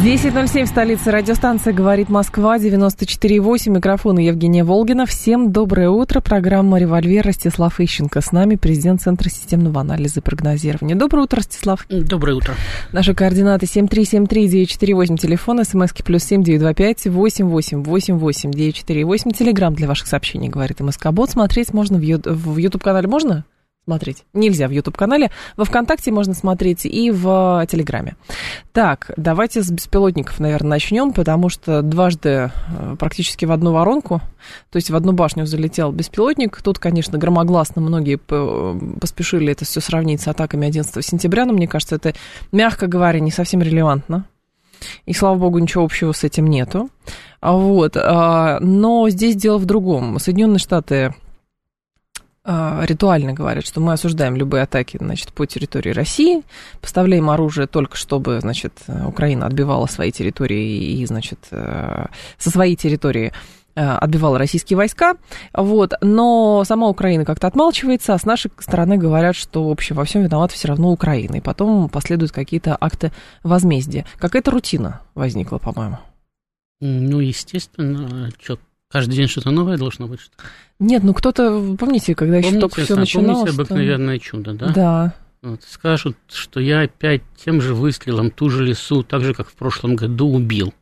10.07 в столице радиостанция «Говорит Москва», 94.8, микрофон Евгения Волгина. Всем доброе утро. Программа «Револьвер» Ростислав Ищенко. С нами президент Центра системного анализа и прогнозирования. Доброе утро, Ростислав. Доброе утро. Наши координаты 7373948, телефон, смски плюс 7925 8888 948, телеграмм для ваших сообщений, говорит МСК Бот. Смотреть можно в YouTube-канале, можно? Смотреть. Нельзя в YouTube-канале. Во ВКонтакте можно смотреть и в Телеграме. Так, давайте с беспилотников, наверное, начнем, потому что дважды э, практически в одну воронку, то есть в одну башню залетел беспилотник. Тут, конечно, громогласно многие поспешили это все сравнить с атаками 11 сентября, но мне кажется, это, мягко говоря, не совсем релевантно. И, слава богу, ничего общего с этим нету. Вот. А, но здесь дело в другом. Соединенные Штаты а, ритуально говорят, что мы осуждаем любые атаки значит, по территории России, поставляем оружие только чтобы значит, Украина отбивала свои территории и значит, э, со своей территории э, отбивала российские войска, вот, но сама Украина как-то отмалчивается, а с нашей стороны говорят, что, в общем, во всем виновата все равно Украина, и потом последуют какие-то акты возмездия. Какая-то рутина возникла, по-моему. Ну, естественно, что Каждый день что-то новое должно быть? Что Нет, ну кто-то, помните, когда еще помните, только все начиналось? Помните обыкновенное то... чудо, да? Да. Вот, скажут, что я опять тем же выстрелом ту же лесу, так же, как в прошлом году, убил.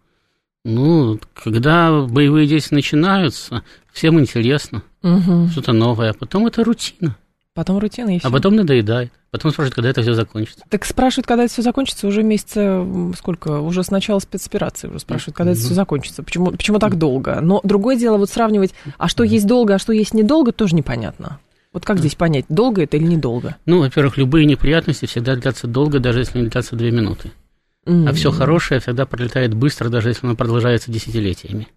Ну, когда боевые действия начинаются, всем интересно, угу. что-то новое, а потом это рутина. Потом рутина и все. А потом надоедает. Потом спрашивают, когда это все закончится. Так спрашивают, когда это все закончится, уже месяца сколько? Уже с начала спецоперации уже спрашивают, когда это все закончится. Почему, почему так долго? Но другое дело, вот сравнивать, а что есть долго, а что есть недолго, тоже непонятно. Вот как здесь понять, долго это или недолго? Ну, во-первых, любые неприятности всегда длятся долго, даже если они длятся две минуты. Mm-hmm. А все хорошее всегда пролетает быстро, даже если оно продолжается десятилетиями.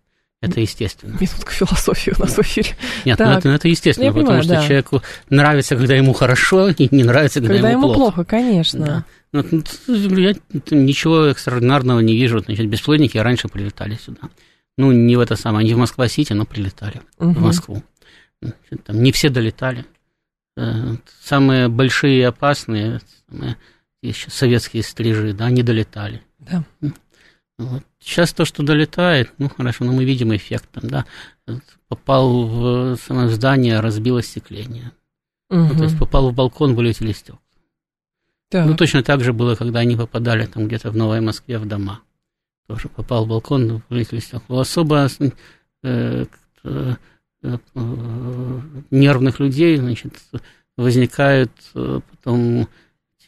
Это естественно. Минутка философии у нас в эфире. Нет, ну это, ну это естественно, Я потому понимаю, что да. человеку нравится, когда ему хорошо, и не нравится, когда, когда ему, ему плохо. плохо, конечно. Да. Ну, я ничего экстраординарного не вижу. Значит, бесплодники раньше прилетали сюда. Ну, не в это самое, не в Москва-Сити, но прилетали угу. в Москву. Там не все долетали. Э, самые большие и опасные, самые, еще советские стрижи, да, не долетали. Да. Вот. Сейчас то, что долетает, ну хорошо, но мы видим эффект там, да, попал в само здание, разбило остекление. Угу. Ну, то есть попал в балкон, вылетели стекла. Так. Ну, точно так же было, когда они попадали там где-то в Новой Москве в дома. Тоже попал в балкон, вылетели стекла. Особо э, э, э, нервных людей, значит, возникают э, потом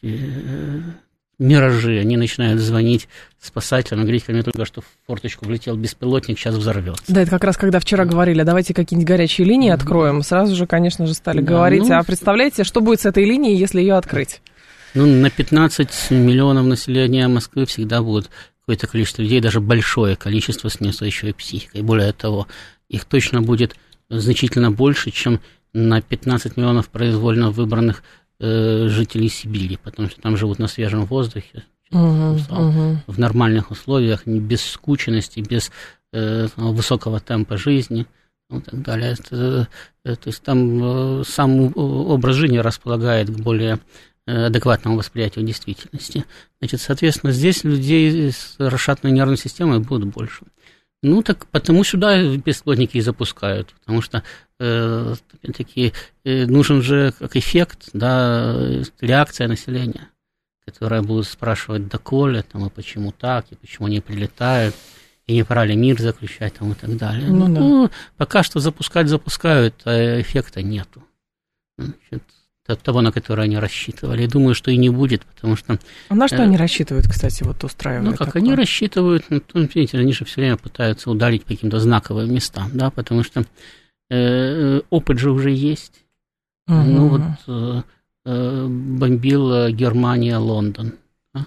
э, миражи, они начинают звонить спасателям, говорить, ко мне только что в форточку влетел беспилотник, сейчас взорвется. Да, это как раз когда вчера говорили, давайте какие-нибудь горячие линии откроем, сразу же, конечно же, стали да, говорить, ну, а представляете, что будет с этой линией, если ее открыть? Ну, на 15 миллионов населения Москвы всегда будет какое-то количество людей, даже большое количество с неустойчивой психикой. Более того, их точно будет значительно больше, чем на 15 миллионов произвольно выбранных э, жителей Сибири, потому что там живут на свежем воздухе, угу, угу. в нормальных условиях, не без скученности, без э, высокого темпа жизни и так далее. Это, э, то есть там э, сам образ жизни располагает к более э, адекватному восприятию действительности. Значит, соответственно, здесь людей с расшатанной нервной системой будет больше. Ну, так потому сюда бесплотники и запускают, потому что, э, таки, э, нужен же как эффект, да, реакция населения, которая будет спрашивать, доколе, там, и почему так, и почему они прилетают, и не пора ли мир заключать, там, и так далее. Ну, ну да. пока что запускать запускают, а эффекта нету. Значит, того, на который они рассчитывали. Думаю, что и не будет, потому что... А на что э, они рассчитывают, кстати, вот устраивают? Ну, как такое? они рассчитывают, ну, видите, они же все время пытаются ударить по каким-то знаковым местам, да, потому что э, опыт же уже есть. Угу. Ну, вот э, э, бомбила Германия Лондон. Да?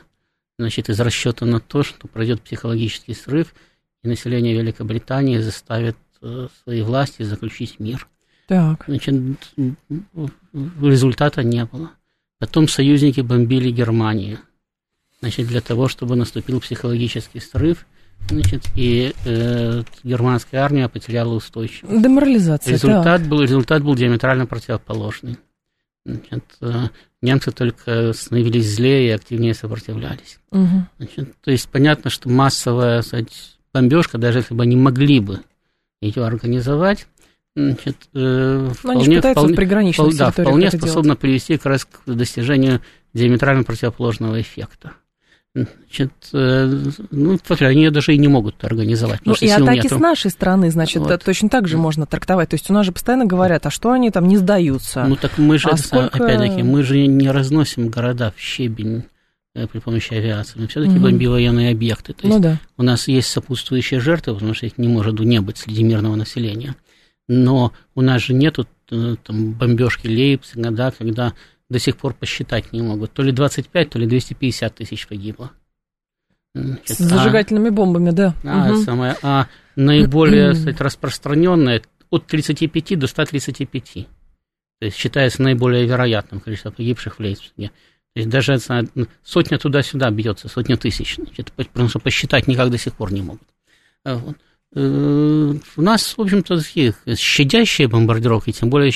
Значит, из расчета на то, что пройдет психологический срыв, и население Великобритании заставит э, свои власти заключить мир. Так. Значит, результата не было. Потом союзники бомбили Германию. Значит, для того, чтобы наступил психологический срыв, значит, и э, германская армия потеряла устойчивость. Деморализация. Результат, был, результат был диаметрально противоположный. Значит, э, немцы только становились злее и активнее сопротивлялись. Угу. Значит, то есть понятно, что массовая сказать, бомбежка, даже если бы они могли бы ее организовать, значит, э, вполне, вполне, вполне, да, вполне способна привести как раз к достижению диаметрально противоположного эффекта. Значит, э, ну, они ее даже и не могут организовать. Ну, и атаки нету. с нашей стороны, значит, вот. точно так же можно трактовать. То есть у нас же постоянно говорят, а что они там не сдаются? Ну, так мы же, а сколько... опять-таки, мы же не разносим города в щебень э, при помощи авиации. Мы все-таки угу. бомбим военные объекты. То ну есть ну, да. у нас есть сопутствующие жертвы, потому что их не может не быть среди мирного населения. Но у нас же нету э, там, бомбежки Лейпцига, да, когда до сих пор посчитать не могут. То ли 25, то ли 250 тысяч погибло. Значит, С зажигательными а, бомбами, да. А, угу. самое, а наиболее кстати, распространенное от 35 до 135. То есть считается наиболее вероятным количество погибших в Лейпциге. То есть даже сотня туда-сюда бьется, сотня тысяч. Значит, потому что посчитать никак до сих пор не могут. А вот. Э, у нас, в общем-то, щадящие бомбардировки, тем более,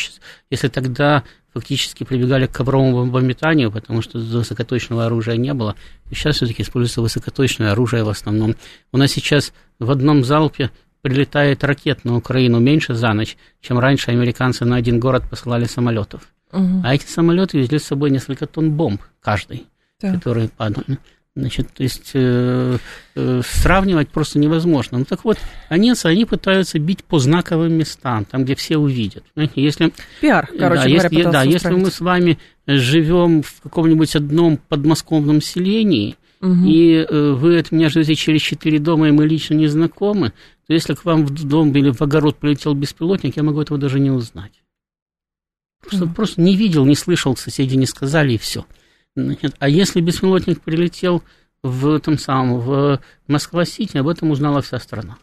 если тогда фактически прибегали к ковровому бомбометанию, потому что высокоточного оружия не было. Сейчас все-таки используется высокоточное оружие в основном. У нас сейчас в одном залпе прилетает ракет на Украину меньше за ночь, чем раньше американцы на один город посылали самолетов. Угу. А эти самолеты везли с собой несколько тонн бомб каждый, так. которые падали. Значит, то есть э, э, сравнивать просто невозможно. Ну так вот, они, они пытаются бить по знаковым местам, там, где все увидят. Если, Пиар, короче да, говоря, если, да, если мы с вами живем в каком-нибудь одном подмосковном селении, угу. и э, вы от меня живете через четыре дома, и мы лично не знакомы, то если к вам в дом или в огород прилетел беспилотник, я могу этого даже не узнать. Просто, угу. просто не видел, не слышал, соседи не сказали, и все. Значит, а если беспилотник прилетел в том самом, в Москва-Сити, об этом узнала вся страна.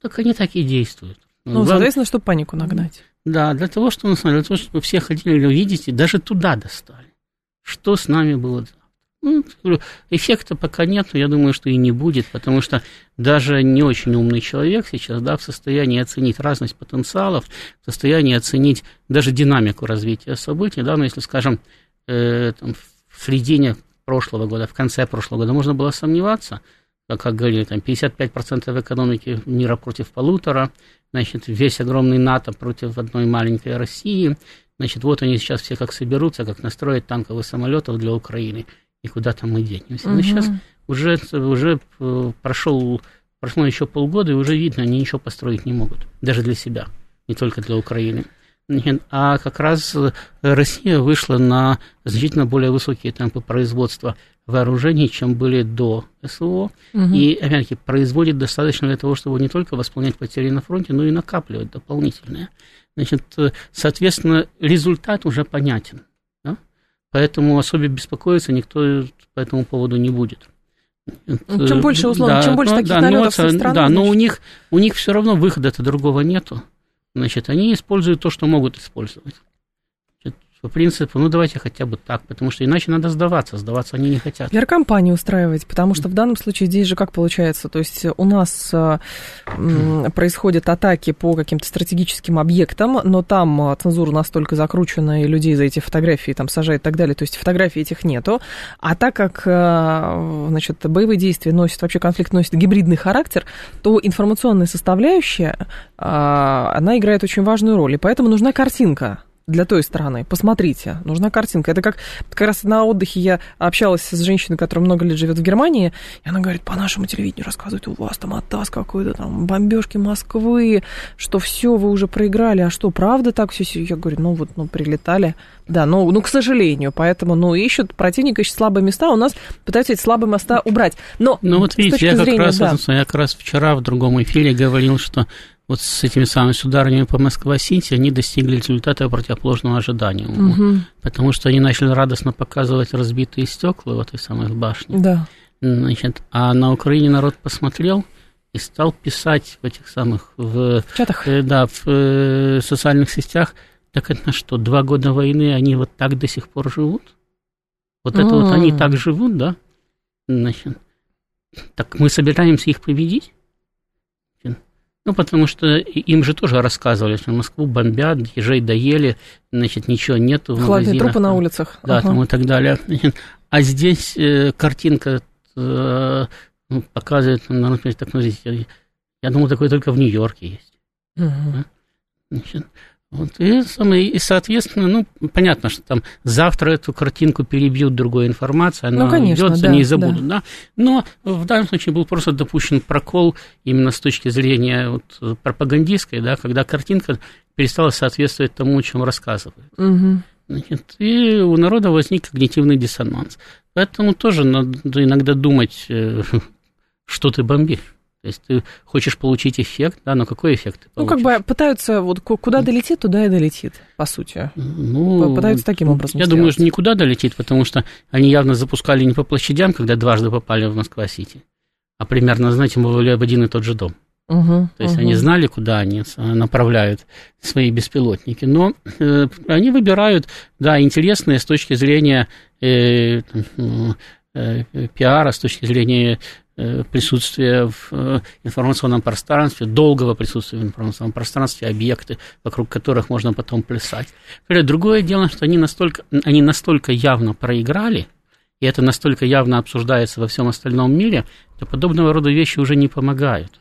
Так они так и действуют. Ну, Вам... соответственно, чтобы панику нагнать. Да, для того, чтобы, для того, чтобы все хотели увидеть, и даже туда достали. Что с нами было ну, эффекта пока нет, но я думаю, что и не будет, потому что даже не очень умный человек сейчас да, в состоянии оценить разность потенциалов, в состоянии оценить даже динамику развития событий. Да, но если, скажем, э, там, в середине прошлого года, в конце прошлого года. Можно было сомневаться, как, как говорили, там 55% экономики мира против полутора, значит, весь огромный НАТО против одной маленькой России, значит, вот они сейчас все как соберутся, как настроят танковых самолетов для Украины, и куда там мы денемся. Угу. Но сейчас уже, уже э, прошел, прошло еще полгода, и уже видно, они ничего построить не могут, даже для себя, не только для Украины. А как раз э, Россия вышла на значительно более высокие темпы производства вооружений, чем были до СВО. Угу. И, опять-таки, производит достаточно для того, чтобы не только восполнять потери на фронте, но и накапливать дополнительные. Значит, э, соответственно, результат уже понятен. Да? Поэтому особо беспокоиться никто по этому поводу не будет. Ну, чем больше, условно, да, чем больше таких да, налетов но, со стороны, Да, но у них, у них все равно выхода-то другого нету значит, они используют то, что могут использовать по принципу, ну давайте хотя бы так, потому что иначе надо сдаваться, сдаваться они не хотят. Пиар-компании устраивать, потому что в данном случае здесь же как получается, то есть у нас э, происходят атаки по каким-то стратегическим объектам, но там цензура настолько закручена, и людей за эти фотографии там сажают и так далее, то есть фотографий этих нету. А так как, э, значит, боевые действия носят, вообще конфликт носит гибридный характер, то информационная составляющая, э, она играет очень важную роль, и поэтому нужна картинка для той стороны. Посмотрите, нужна картинка. Это как как раз на отдыхе я общалась с женщиной, которая много лет живет в Германии, и она говорит, по нашему телевидению рассказывают, у вас там оттас какой-то, там бомбежки Москвы, что все, вы уже проиграли, а что, правда так все? Я говорю, ну вот, ну прилетали. Да, ну, ну к сожалению, поэтому, ну, ищут противника, ищут слабые места, у нас пытаются эти слабые места убрать. Но, ну вот видите, я как, зрения, раз, да. я как раз вчера в другом эфире говорил, что вот с этими самыми ударами по Москва-Сити они достигли результата противоположного ожиданию. Угу. Потому что они начали радостно показывать разбитые стекла в этой самой башне. Да. Значит, а на Украине народ посмотрел и стал писать в этих самых, в, В чатах. э, да, в э, социальных сетях, так это что, два года войны, они вот так до сих пор живут? Вот это вот они М. так живут, да? Значит, так мы собираемся их победить? Ну, потому что им же тоже рассказывали, что Москву бомбят, ежей доели, значит, ничего нету в Хладные трупы на улицах. Да, Ага. там и так далее. А здесь э, картинка э, ну, показывает, ну, так, смотрите, я думал, такое только в Нью-Йорке есть. Мгм. Значит, вот, и, и, соответственно, ну, понятно, что там завтра эту картинку перебьют другой информацией, она Ну, конечно, идет, да, они забудут, да. Но в данном случае был просто допущен прокол именно с точки зрения вот, пропагандистской, да, когда картинка перестала соответствовать тому, о чем рассказывают. Мгм. Значит, и у народа возник когнитивный диссонанс. Поэтому тоже надо иногда думать, э, что ты бомбишь. То есть ты хочешь получить эффект, да, но какой эффект ты Ну, получишь? как бы пытаются, вот ку- куда долетит, туда и долетит, по сути. Ну, пытаются таким образом Я сделать. думаю, что никуда долетит, потому что они явно запускали не по площадям, когда дважды попали в Москва-Сити, а примерно, знаете, мы были в один и тот же дом. Мгм, То есть мгм. они знали, куда они с- направляют свои беспилотники, но э, они выбирают, да, интересные с точки зрения э, э, э, пиара, с точки зрения присутствия в э, информационном пространстве, долгого присутствия в информационном пространстве, объекты, вокруг которых можно потом плясать. Другое дело, что они настолько, они настолько явно проиграли, и это настолько явно обсуждается во всем остальном мире, то подобного рода вещи уже не помогают.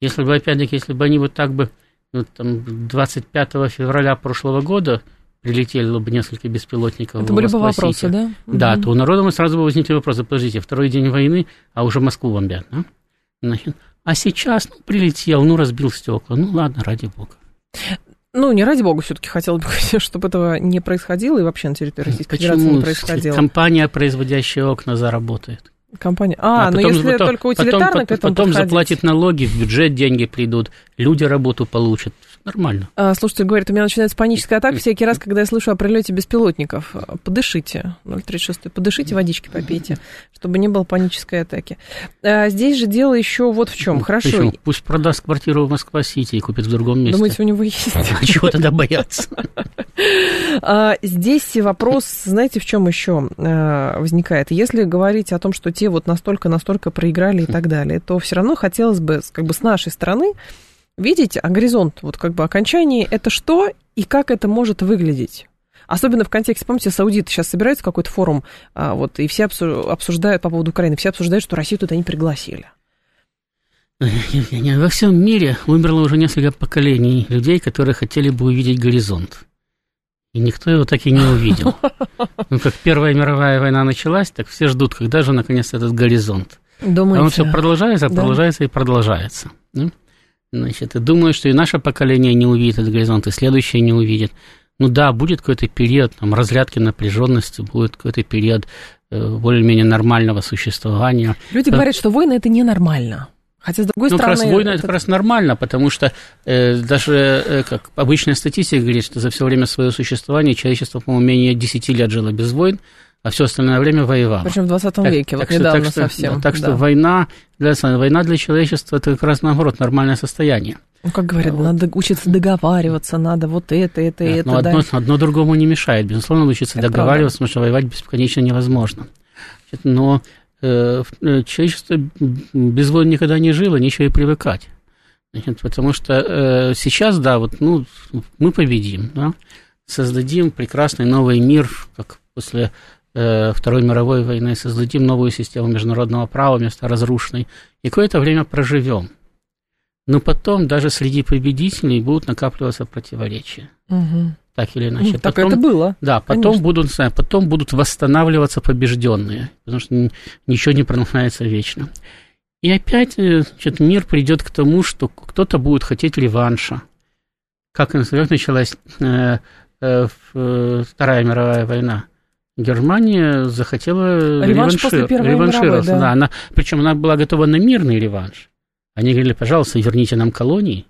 Если бы, опять-таки, если бы они вот так бы вот там, 25 февраля прошлого года прилетело бы несколько беспилотников Это были бы вопросы, да? Да, Мгм. то у народа мы сразу бы возникли вопросы. Подождите, второй день войны, а уже Москву бомбят, да? Значит, а сейчас, ну, прилетел, ну, разбил стекла. Ну, ладно, ради бога. Ну, не ради бога, все-таки хотелось бы, чтобы этого не происходило и вообще на территории Российской Федерации не Почему происходило. компания, производящая окна, заработает? Компания. А, ну если только утилитарно к этому потом подходить. заплатит налоги, в бюджет деньги придут, люди работу получат. Нормально. А, слушатель говорит, у меня начинается паническая атака всякий раз, когда я слышу о прилете беспилотников. Подышите, 036, подышите, водички попейте, чтобы не было панической атаки. А, здесь же дело еще вот в чем. Хорошо. Почему? Пусть продаст квартиру в Москва-Сити и купит в другом месте. Думаете, у него есть? А чего тогда бояться? А, Здесь вопрос, знаете, в чем еще а, возникает? Если говорить о том, что те вот настолько-настолько проиграли и так далее, то все равно хотелось бы, как бы с нашей стороны, видеть а горизонт, вот как бы окончание, это что и как это может выглядеть? Особенно в контексте, помните, саудиты сейчас собираются в какой-то форум, а, вот, и все обсу- обсуждают по поводу Украины, все обсуждают, что Россию туда не пригласили. Во всем мире умерло уже несколько поколений людей, которые хотели бы увидеть горизонт. И никто его так и не увидел. Ну, как Первая мировая война началась, так все ждут, когда же наконец этот горизонт. А Думаете? он все продолжается, Да. продолжается и продолжается. да? Значит, и думаю, что и наше поколение не увидит этот горизонт, и следующее не увидит. Ну да, будет какой-то период там, разрядки напряженности, будет какой-то период э, более-менее нормального существования. Люди Да. говорят, что войны это ненормально. Хотя, с другой Ну, как стороны... раз война это это- как раз нормально, потому что э, даже, э, как обычная статистика говорит, что за все время своего существования человечество, по-моему, менее 10 лет жило без войн, а все остальное время воевало. Причем в 20 Так- веке, вот так что- недавно так что, совсем. да, так что да. война, для, война для человечества это как раз наоборот нормальное состояние. Ну, как говорят, надо учиться договариваться, надо вот это, это, Да, это, но да. одно, одно другому не мешает. Безусловно, учиться Это договариваться, потому что воевать бесконечно невозможно. Значит, Но э, э, человечество без войн никогда не жило, нечего и привыкать. Значит, потому что э, сейчас, да, вот, ну, мы победим, да, создадим прекрасный новый мир, как после Второй мировой войны, создадим новую систему международного права вместо разрушенной, и какое-то время проживем. Но потом даже среди победителей будут накапливаться противоречия, Мгм. так или иначе. Ну, Так Потом- это было. да, потом Конечно. будут, знаю, потом будут восстанавливаться побежденные, потому что ничего не продолжается вечно. И опять э, значит, мир придет к тому, что кто-то будет хотеть реванша. Как, как началась э, э, э, Вторая мировая война? Германия захотела Реванш реванши- после Первой реваншироваться, мировой, да. она, причем она была готова на мирный реванш. Они говорили, пожалуйста, верните нам колонии,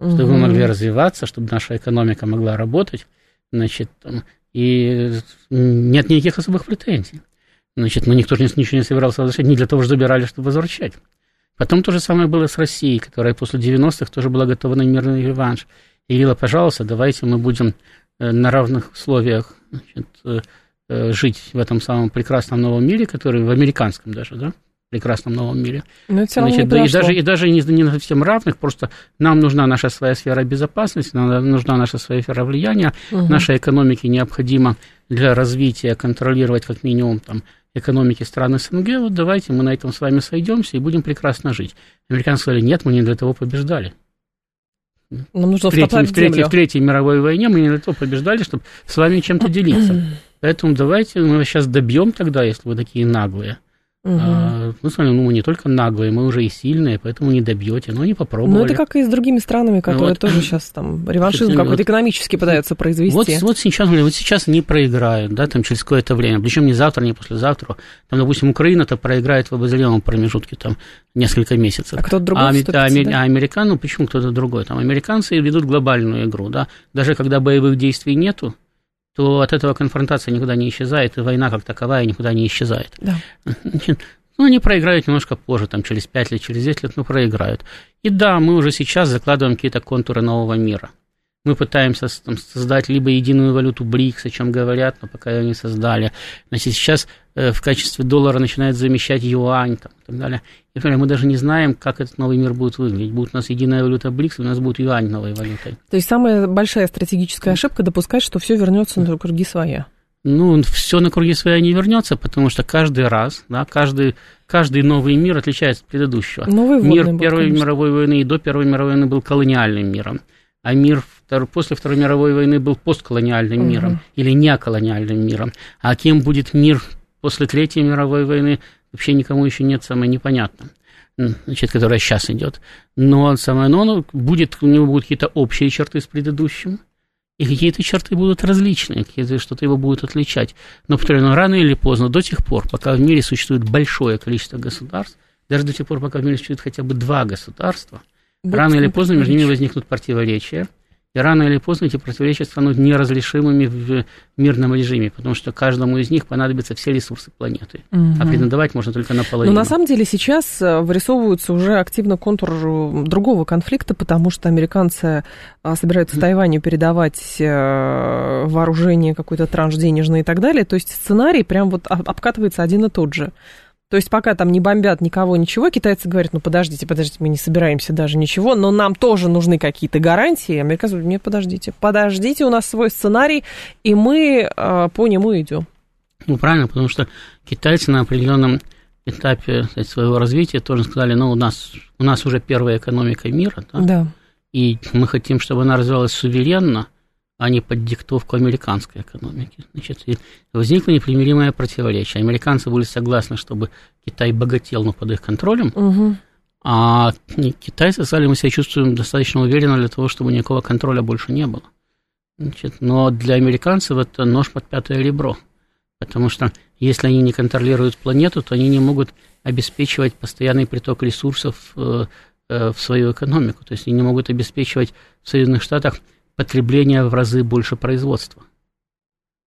чтобы мы могли развиваться, чтобы наша экономика могла работать, значит, и нет никаких особых претензий. Значит, но никто же ничего не собирался возвращать, не для того, что забирали, чтобы возвращать. Потом то же самое было с Россией, которая после 90-х тоже была готова на мирный реванш. И говорила, пожалуйста, давайте мы будем э, на равных условиях значит, э, жить в этом самом прекрасном новом мире, который в американском даже, да, прекрасном новом мире. Но это Значит, не и даже, и даже не, не на совсем равных, просто нам нужна наша своя сфера безопасности, нам нужна наша своя сфера влияния, Мгм. нашей экономике необходимо для развития контролировать как минимум там экономики стран СНГ, вот давайте мы на этом с вами сойдемся и будем прекрасно жить. Американцы сказали, нет, мы не для того побеждали. Нам нужно В третьей, в, третьей, в Третьей мировой войне мы не для того побеждали, чтобы с вами чем-то делиться. Поэтому давайте мы сейчас добьем тогда, если вы такие наглые. Мгм. А, мы с вами, ну, мы не только наглые, мы уже и сильные, поэтому не добьете. Но они попробовали. Ну, это как и с другими странами, которые Вот. тоже сейчас там реваншизм какой-то вот- экономически пытаются произвести. Вот, вот сейчас, вот сейчас они проиграют, да, там через какое-то время, причем не завтра, не послезавтра. Там, допустим, Украина-то проиграет в обозримом промежутке там несколько месяцев. А кто-то другой а, вступится, а, да? а американ, ну почему кто-то другой? Там американцы ведут глобальную игру, да. Даже когда боевых действий нету, то от этого конфронтация никуда не исчезает, и война как таковая никуда не исчезает. Да. Значит, ну, они проиграют немножко позже, там, через 5 лет, через 10 лет, но проиграют. И да, мы уже сейчас закладываем какие-то контуры нового мира. Мы пытаемся там, создать либо единую валюту БРИКС, о чем говорят, но пока ее не создали. Значит, сейчас э, в качестве доллара начинает замещать юань там, и так далее. И далее. мы даже не знаем, как этот новый мир будет выглядеть. Будет у нас единая валюта БРИКС, у нас будет юань новой валютой. То есть самая большая стратегическая ошибка допускать, что все вернется на круги своя. Ну, все на круги своя не вернется, потому что каждый раз, да, каждый, каждый новый мир отличается от предыдущего. Новый Мир был, Первой конечно. мировой войны и до Первой мировой войны был колониальным миром, а мир после Второй мировой войны был постколониальным Мгм. миром или неоколониальным миром. А кем будет мир после Третьей мировой войны, вообще никому еще нет, самое непонятно. Значит, которая сейчас идет. Но самое, но оно будет, у него будут какие-то общие черты с предыдущим, и какие-то черты будут различные, какие-то что-то его будет отличать. Но, повторяю, но рано или поздно, до тех пор, пока в мире существует большое количество государств, даже до тех пор, пока в мире существует хотя бы два государства, Бог рано или поздно между ними возникнут противоречия, и рано или поздно эти противоречия станут неразрешимыми в мирном режиме, потому что каждому из них понадобятся все ресурсы планеты, а Мгм. претендовать можно только на Но половину. на самом деле сейчас э, вырисовывается уже активно контур э, другого конфликта, потому что американцы а, собираются Тайваню передавать э, вооружение, какой-то транш денежный и так далее. То есть сценарий прям вот об- обкатывается один и тот же. То есть пока там не бомбят никого, ничего, китайцы говорят, ну подождите, подождите, мы не собираемся даже ничего, но нам тоже нужны какие-то гарантии. Американцы говорят, нет, подождите, подождите, у нас свой сценарий, и мы э, по нему идем. Ну, правильно, потому что китайцы на определенном этапе сказать, своего развития тоже сказали, ну, у нас, у нас уже первая экономика мира, да, Да. и мы хотим, чтобы она развивалась суверенно, а не под диктовку американской экономики. Значит, и возникло непримиримое противоречие. Американцы были согласны, чтобы Китай богател, но под их контролем, Угу. а китайцы сказали, мы себя чувствуем достаточно уверенно для того, чтобы никакого контроля больше не было. Значит, но для американцев это нож под пятое ребро, потому что если они не контролируют планету, то они не могут обеспечивать постоянный приток ресурсов э, э, в свою экономику, то есть они не могут обеспечивать в Соединенных Штатах потребление в разы больше производства.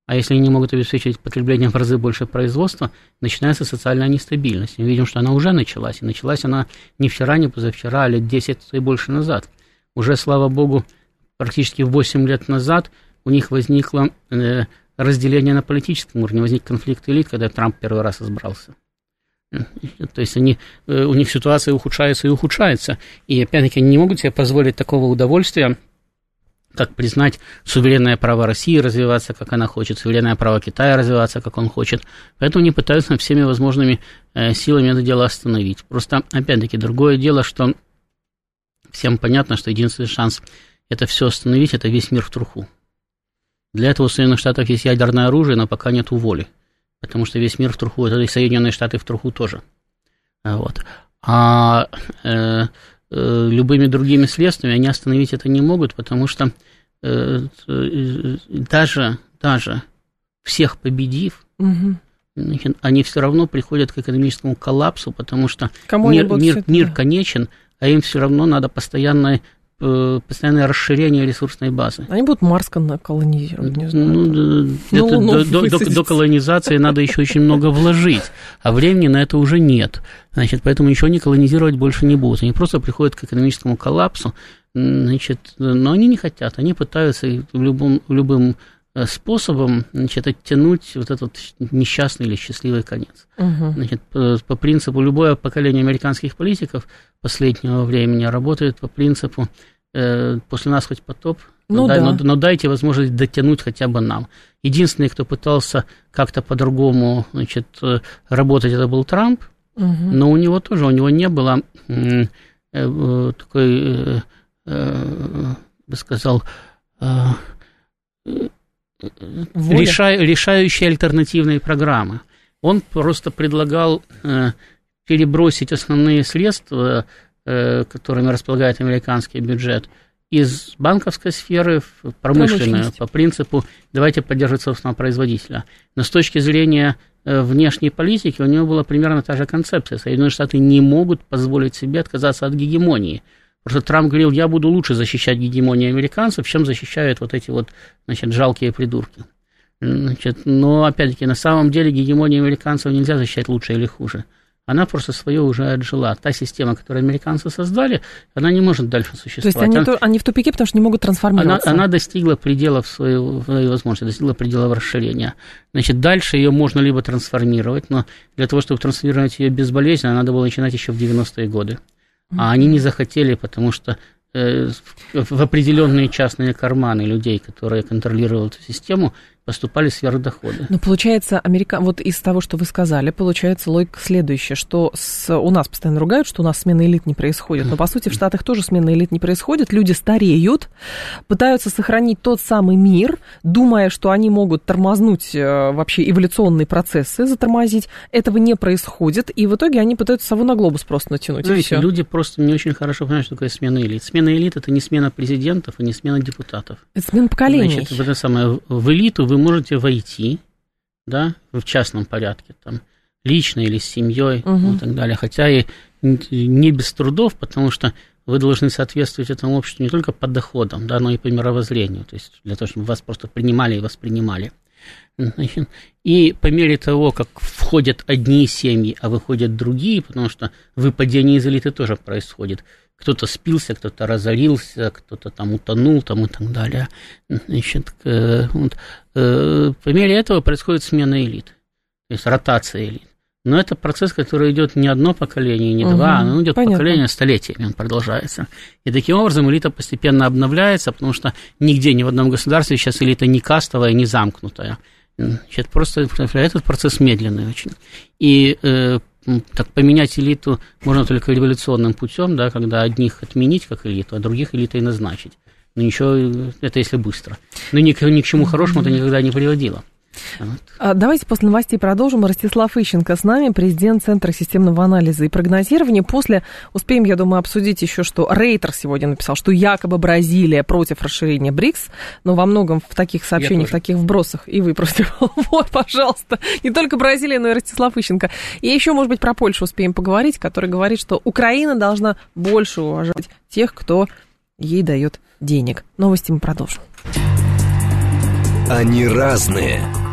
А если они не могут обеспечивать потребление в разы больше производства, начинается социальная нестабильность. Мы видим, что она уже началась. И началась она не вчера, не позавчера, а лет 10 и больше назад. Уже, слава богу, практически 8 лет назад у них возникло э, разделение на политическом уровне, возник конфликт элит, когда Трамп первый раз избрался. То есть они, э, у них ситуация ухудшается и ухудшается. И опять-таки они не могут себе позволить такого удовольствия, как признать суверенное право России развиваться, как она хочет, суверенное право Китая развиваться, как он хочет. Поэтому они пытаются всеми возможными э, силами это дело остановить. Просто, опять-таки, другое дело, что всем понятно, что единственный шанс это все остановить, это весь мир в труху. Для этого у Соединенных Штатов есть ядерное оружие, но пока нет воли. Потому что весь мир в труху, это и Соединенные Штаты в труху тоже. Вот. А э, любыми другими следствиями они остановить это не могут, потому что э, э, даже, даже всех победив, Угу. значит, они все равно приходят к экономическому коллапсу, потому что Кому мир, мир, мир конечен, а им все равно надо постоянно э, постоянное расширение ресурсной базы. Они будут Марс колонизировать, не знаю. Ну, ну, до, до, до, до колонизации надо еще очень много вложить, а времени на это уже нет. Значит, поэтому ничего не колонизировать больше не будут. Они просто приходят к экономическому коллапсу, значит, но они не хотят, они пытаются в любом, любым Э, способом значит, оттянуть вот этот несчастный или счастливый конец. Угу. Значит, по, по принципу, любое поколение американских политиков последнего времени работает по принципу э, «после нас хоть потоп, ну, но, да. но, но дайте возможность дотянуть хотя бы нам». Единственный, кто пытался как-то по-другому значит, э, работать, это был Трамп, угу. но у него тоже, у него не было э, э, такой, э, э, бы сказал, э, реша, решающие альтернативные программы. Он просто предлагал э, перебросить основные средства, э, которыми располагает американский бюджет, из банковской сферы в промышленную по принципу давайте поддерживать собственного производителя. Но с точки зрения э, внешней политики у него была примерно та же концепция. Соединенные Штаты не могут позволить себе отказаться от гегемонии – Просто Трамп говорил, я буду лучше защищать гегемонию американцев, чем защищают вот эти вот, значит, жалкие придурки. Значит, но, опять-таки, на самом деле гегемонию американцев нельзя защищать лучше или хуже. Она просто свое уже отжила. Та система, которую американцы создали, она не может дальше существовать. То есть они, она, они в тупике, потому что не могут трансформироваться. Она, она достигла предела в своей, возможности, достигла предела расширения. Значит, дальше ее можно либо трансформировать, но для того, чтобы трансформировать ее безболезненно, надо было начинать еще в 90-е годы а они не захотели, потому что э, в определенные частные карманы людей, которые контролируют эту систему, поступали сверхдоходы. Ну, получается, Америка... вот из того, что вы сказали, получается логика следующая, что с... у нас постоянно ругают, что у нас смена элит не происходит, но, по сути, в Штатах тоже смена элит не происходит, люди стареют, пытаются сохранить тот самый мир, думая, что они могут тормознуть э, вообще эволюционные процессы, затормозить, этого не происходит, и в итоге они пытаются сову на глобус просто натянуть, Знаете, люди просто не очень хорошо понимают, что такое смена элит. Смена элит – это не смена президентов и не смена депутатов. Это смена поколений. Значит, это самое, в элиту вы можете войти, да, в частном порядке, там, лично или с семьей угу. и так далее, хотя и не без трудов, потому что вы должны соответствовать этому обществу не только по доходам, да, но и по мировоззрению, то есть для того, чтобы вас просто принимали и воспринимали. И по мере того, как входят одни семьи, а выходят другие, потому что выпадение из элиты тоже происходит, кто-то спился, кто-то разорился, кто-то там утонул там и так далее. Значит, вот, э, по мере этого происходит смена элит, то есть ротация элит. Но это процесс, который идет не одно поколение, не угу, два, он идет понятно. поколение столетиями, он продолжается. И таким образом элита постепенно обновляется, потому что нигде, ни в одном государстве сейчас элита не кастовая, не замкнутая. Значит, просто этот процесс медленный очень. И э, так поменять элиту можно только революционным путем, да, когда одних отменить как элиту, а других элитой назначить. Но ничего, это если быстро. Но ни, ни к чему хорошему это никогда не приводило. Вот. Давайте после новостей продолжим. Ростислав Ищенко с нами, президент Центра системного анализа и прогнозирования. После успеем, я думаю, обсудить еще, что Рейтер сегодня написал, что якобы Бразилия против расширения БРИКС, но во многом в таких сообщениях, в таких вбросах, и вы против. Вот, пожалуйста. Не только Бразилия, но и Ростислав Ищенко. И еще, может быть, про Польшу успеем поговорить, который говорит, что Украина должна больше уважать тех, кто ей дает денег. Новости мы продолжим. Они разные,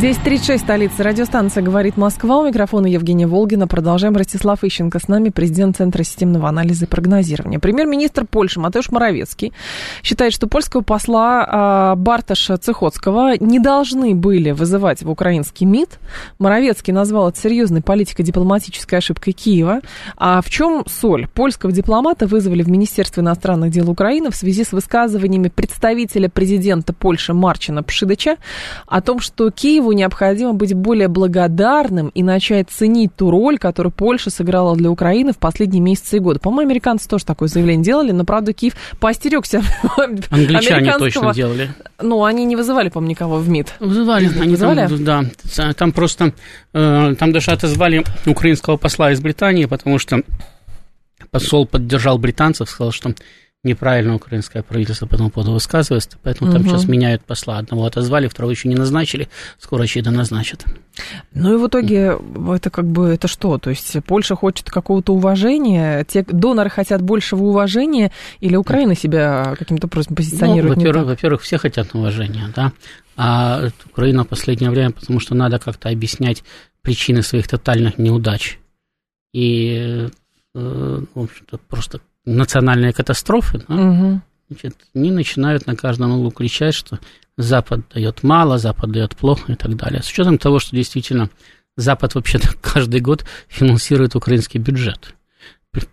10.36, столица. Радиостанция «Говорит Москва». У микрофона Евгения Волгина. Продолжаем. Ростислав Ищенко с нами, президент Центра системного анализа и прогнозирования. Премьер-министр Польши Матeusz Моровецкий считает, что польского посла а, Барташа Цехоцкого не должны были вызывать в украинский МИД. Моровецкий назвал это серьезной политико-дипломатической ошибкой Киева. А в чем соль? Польского дипломата вызвали в Министерство иностранных дел Украины в связи с высказываниями представителя президента Польши Марчина Пшидыча о том, что Киеву Киеву необходимо быть более благодарным и начать ценить ту роль, которую Польша сыграла для Украины в последние месяцы и годы. По-моему, американцы тоже такое заявление делали, но, правда, Киев поостерегся. Англичане точно делали. Ну, они не вызывали, по-моему, никого в МИД. Вызывали, они вызывали? Там, да, там просто, э, там даже отозвали украинского посла из Британии, потому что посол поддержал британцев, сказал, что неправильно украинское правительство по этому поводу высказывается, поэтому угу. там сейчас меняют посла. Одного отозвали, второго еще не назначили, скоро очевидно назначат. Ну и в итоге это как бы, это что? То есть Польша хочет какого-то уважения, те доноры хотят большего уважения, или Украина себя каким-то образом позиционирует ну, во-первых, во-первых, все хотят уважения, да, а Украина в последнее время, потому что надо как-то объяснять причины своих тотальных неудач. И, э, в общем-то, просто национальные катастрофы, да, угу. значит, они начинают на каждом углу кричать, что Запад дает мало, Запад дает плохо и так далее. С учетом того, что действительно Запад вообще-то каждый год финансирует украинский бюджет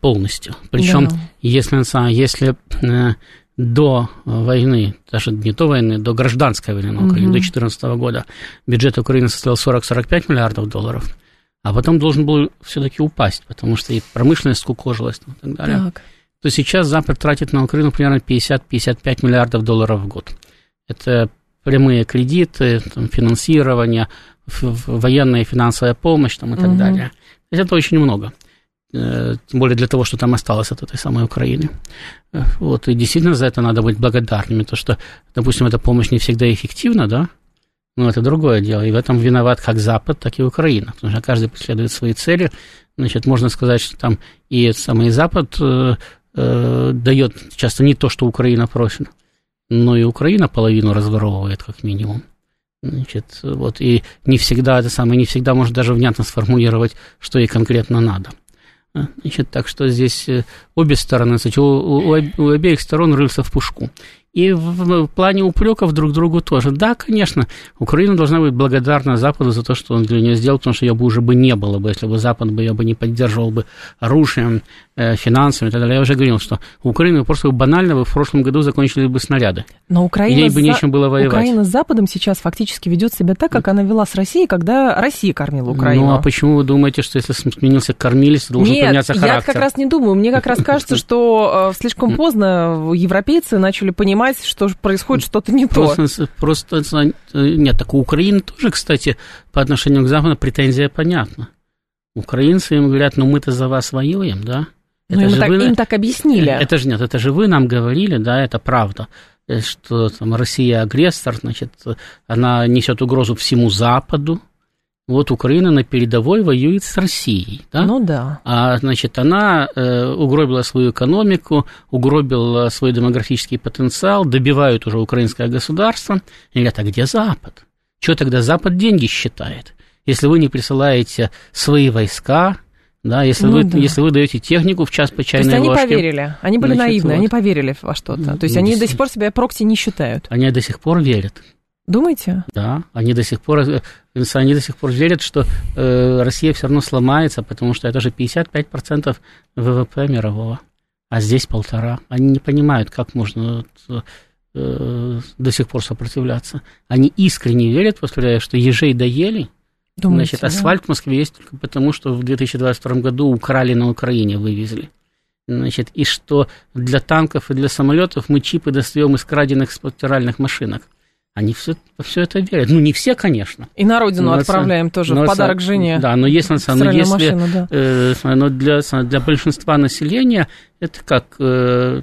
полностью. Причем, да. если, если э, до войны, даже не до войны, до гражданской войны на Украине, угу. до 2014 года, бюджет Украины составлял 40-45 миллиардов долларов, а потом должен был все-таки упасть, потому что и промышленность скукожилась и так далее. Так то сейчас Запад тратит на Украину примерно 50-55 миллиардов долларов в год. Это прямые кредиты, там, финансирование, военная и финансовая помощь там, и так угу. далее. То есть это очень много. Э, тем более для того, что там осталось от этой самой Украины. Э, вот, и действительно за это надо быть благодарными. То, что, допустим, эта помощь не всегда эффективна, да, но это другое дело. И в этом виноват как Запад, так и Украина. Потому что каждый преследует свои цели. Значит, можно сказать, что там и самый Запад э, дает часто не то, что Украина просит, но и Украина половину разворовывает, как минимум. Значит, вот, и не всегда это самое, не всегда может даже внятно сформулировать, что ей конкретно надо. Значит, так что здесь э, обе стороны, кстати, у, у, у обеих сторон рыльца в пушку. И в, в плане упреков друг другу тоже. Да, конечно, Украина должна быть благодарна Западу за то, что он для нее сделал, потому что ее бы уже бы не было бы, если бы Запад бы ее бы не поддерживал бы оружием, финансами и так далее. Я уже говорил, что у Украины просто банально бы в прошлом году закончили бы снаряды. Но Украина, Ей бы нечем было воевать. Украина с Западом сейчас фактически ведет себя так, как она вела с Россией, когда Россия кормила Украину. Ну, а почему вы думаете, что если сменился кормилец, должен Нет, поменяться характер? я как раз не думаю. Мне как раз кажется, что э, слишком поздно европейцы начали понимать, понимать, что происходит что-то не просто, то. Просто, нет, так у Украины тоже, кстати, по отношению к Западу претензия понятна. Украинцы им говорят, ну мы-то за вас воюем, да? Ну, им, так, вы, им так объяснили. Это же нет, это же вы нам говорили, да, это правда, э, что там Россия агрессор, значит, она несет угрозу всему Западу, вот Украина на передовой воюет с Россией, да? Ну да. А, значит, она э, угробила свою экономику, угробила свой демографический потенциал, добивают уже украинское государство. И говорят, а где Запад? Что тогда Запад деньги считает? Если вы не присылаете свои войска, да, если, ну, вы, да. если вы даете технику в час по чайной То есть ложке, они поверили, они были значит, наивны, вот. они поверили во что-то. То есть ну, они до сих пор себя прокси не считают. Они до сих пор верят. Думаете? Да, они до сих пор, э, они до сих пор верят, что э, Россия все равно сломается, потому что это же 55% ВВП мирового, а здесь полтора. Они не понимают, как можно э, до сих пор сопротивляться. Они искренне верят, представляю, что ежей доели, Думаете, Значит, асфальт да? в Москве есть только потому, что в 2022 году украли на Украине, вывезли. Значит, и что для танков и для самолетов мы чипы достаем из краденных стиральных машинок. Они все, все это верят. Ну, не все, конечно. И на родину но отправляем тоже но в подарок жене. Да, но если, но если машину, да. э, но для, для большинства населения это как э,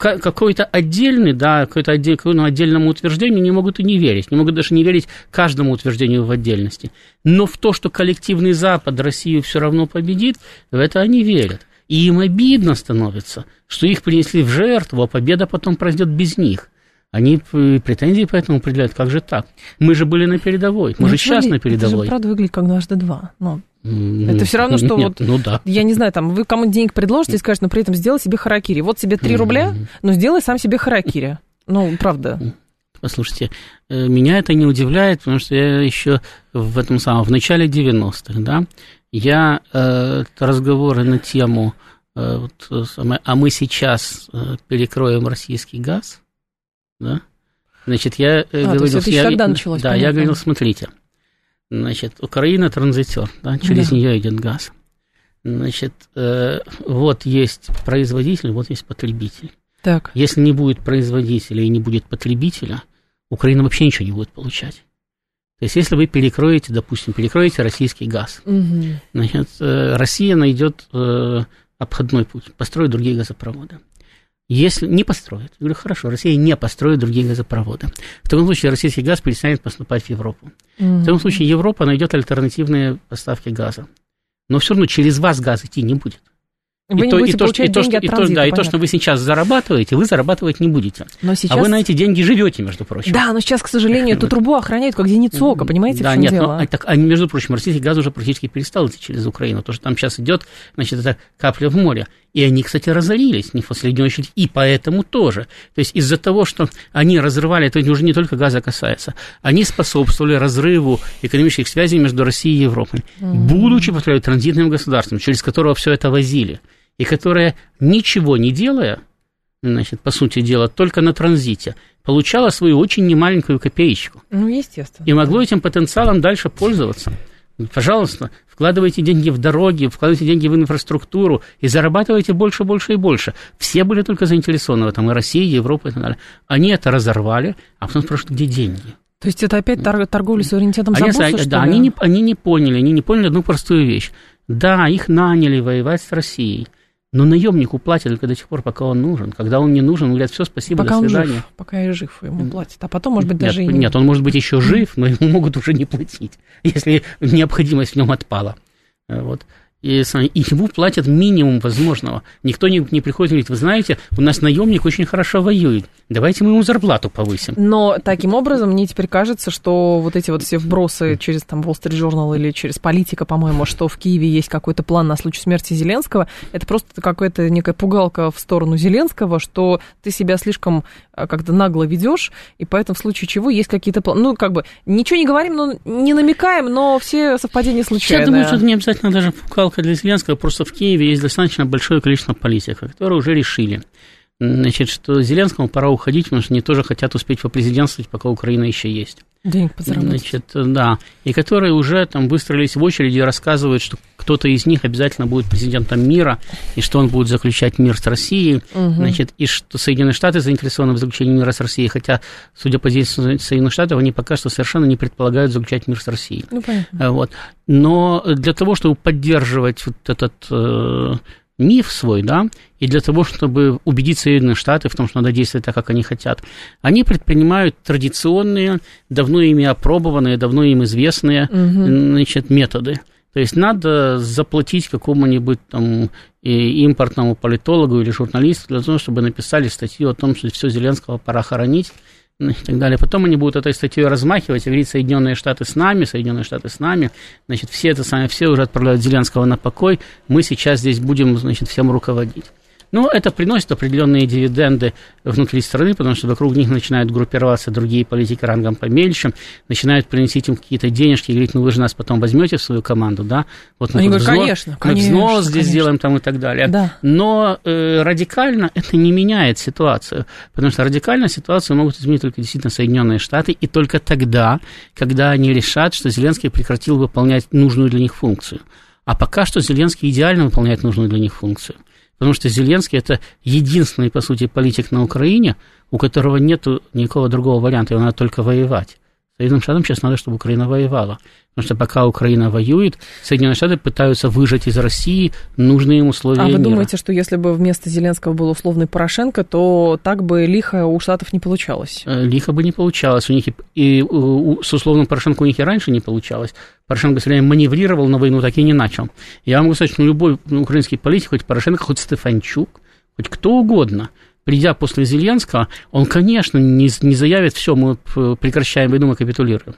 какой-то отдельный, да, какой-то отдель, какому отдельному утверждению не могут и не верить, не могут даже не верить каждому утверждению в отдельности. Но в то, что коллективный Запад Россию все равно победит, в это они верят. И им обидно становится, что их принесли в жертву, а победа потом пройдет без них. Они претензии поэтому определяют, как же так? Мы же были на передовой, мы ну, же сейчас на передовой. Это же, правда, выглядит как дважды два. Но это все равно, что нет, вот, ну да. я не знаю, там, вы кому денег предложите и скажете, но при этом сделай себе харакири. Вот тебе 3 рубля, но сделай сам себе харакири. Ну, правда. Послушайте, э, меня это не удивляет, потому что я еще в этом самом, в начале 90-х, да, я э, разговоры на тему, э, вот, а мы сейчас э, перекроем российский газ, да? Значит, я э, а, говорил... То есть я, тогда началось, Да, понятно. я говорил, смотрите, значит, Украина транзитер, да, через да. нее идет газ. Значит, э, вот есть производитель, вот есть потребитель. Так. Если не будет производителя и не будет потребителя, Украина вообще ничего не будет получать. То есть, если вы перекроете, допустим, перекроете российский газ, угу. значит, э, Россия найдет э, обходной путь, построить другие газопроводы. Если не построят, говорю, хорошо, Россия не построит другие газопроводы. В таком случае российский газ перестанет поступать в Европу. Mm-hmm. В таком случае Европа найдет альтернативные поставки газа. Но все равно через вас газ идти не будет. Вы и то, и получать и то, что, и, то, да, и то, что вы сейчас зарабатываете, вы зарабатывать не будете. Но сейчас... А вы на эти деньги живете, между прочим. Да, но сейчас, к сожалению, эту трубу охраняют как зеницу ока, понимаете, да, нет, дело? Но, так, а, между прочим, российский газ уже практически перестал идти через Украину. То, что там сейчас идет, значит, это капля в море. И они, кстати, разорились не в последнюю очередь, и поэтому тоже. То есть из-за того, что они разрывали, это уже не только газа касается, они способствовали разрыву экономических связей между Россией и Европой, mm-hmm. будучи, повторяю, транзитным государством, через которого все это возили и которая, ничего не делая, значит, по сути дела, только на транзите, получала свою очень немаленькую копеечку. Ну, естественно. И могло этим потенциалом дальше пользоваться. Пожалуйста, вкладывайте деньги в дороги, вкладывайте деньги в инфраструктуру и зарабатывайте больше, больше и больше. Все были только заинтересованы в этом, и Россия, и Европа и так далее. Они это разорвали, а потом спрашивают, где деньги? То есть это опять торговля суверенитетом они, забосса, Да, они не, они не поняли, они не поняли одну простую вещь. Да, их наняли воевать с Россией – но наемнику платят только до тех пор, пока он нужен. Когда он не нужен, говорят, все, спасибо, пока до свидания. Он жив, пока я жив, ему платят. А потом, может быть, даже нет, и... Нет, он может быть еще жив, но ему могут уже не платить, если необходимость в нем отпала. Вот и, и ему платят минимум возможного. Никто не, не приходит и говорит, вы знаете, у нас наемник очень хорошо воюет, давайте мы ему зарплату повысим. Но таким образом мне теперь кажется, что вот эти вот все вбросы через там Wall Street Journal или через политика, по-моему, что в Киеве есть какой-то план на случай смерти Зеленского, это просто какая-то некая пугалка в сторону Зеленского, что ты себя слишком а, как-то нагло ведешь, и поэтому в случае чего есть какие-то планы. Ну, как бы, ничего не говорим, но не намекаем, но все совпадения случайные. Я думаю, что это не обязательно даже пугалка жалко для Зеленского, просто в Киеве есть достаточно большое количество политиков, которые уже решили, значит, что Зеленскому пора уходить, потому что они тоже хотят успеть попрезидентствовать, пока Украина еще есть. Денег подзаработать. Значит, да. И которые уже там выстроились в очереди и рассказывают, что кто-то из них обязательно будет президентом мира, и что он будет заключать мир с Россией, угу. значит, и что Соединенные Штаты заинтересованы в заключении мира с Россией, хотя, судя по действиям Соединенных Штатов, они пока что совершенно не предполагают заключать мир с Россией. Ну, понятно. Вот. Но для того, чтобы поддерживать вот этот э, миф свой, да, и для того, чтобы убедить Соединенные Штаты в том, что надо действовать так, как они хотят, они предпринимают традиционные, давно ими опробованные, давно им известные угу. значит, методы. То есть надо заплатить какому-нибудь там импортному политологу или журналисту для того, чтобы написали статью о том, что все Зеленского пора хоронить, и так далее. Потом они будут этой статьей размахивать и говорить, Соединенные Штаты с нами, Соединенные Штаты с нами, значит, все это самое, все уже отправляют Зеленского на покой, мы сейчас здесь будем, значит, всем руководить. Но это приносит определенные дивиденды внутри страны, потому что вокруг них начинают группироваться другие политики рангом помельче, начинают приносить им какие-то денежки и говорить, ну вы же нас потом возьмете в свою команду, да? Вот мы, говорят, взнос, конечно, мы взнос здесь конечно. сделаем там и так далее. Да. Но э, радикально это не меняет ситуацию, потому что радикально ситуацию могут изменить только действительно Соединенные Штаты, и только тогда, когда они решат, что Зеленский прекратил выполнять нужную для них функцию. А пока что Зеленский идеально выполняет нужную для них функцию. Потому что Зеленский это единственный, по сути, политик на Украине, у которого нет никакого другого варианта, его надо только воевать. Соединенным Штатам сейчас надо, чтобы Украина воевала. Потому что пока Украина воюет, Соединенные Штаты пытаются выжать из России нужные им условия А вы мира. думаете, что если бы вместо Зеленского был условный Порошенко, то так бы лихо у Штатов не получалось? Э, лихо бы не получалось. У них и, и у, с условным Порошенко у них и раньше не получалось. Порошенко все время маневрировал на войну, так и не начал. Я могу сказать, что любой украинский политик, хоть Порошенко, хоть Стефанчук, хоть кто угодно – придя после Зеленского, он, конечно, не, не заявит, все, мы прекращаем войну, мы капитулируем.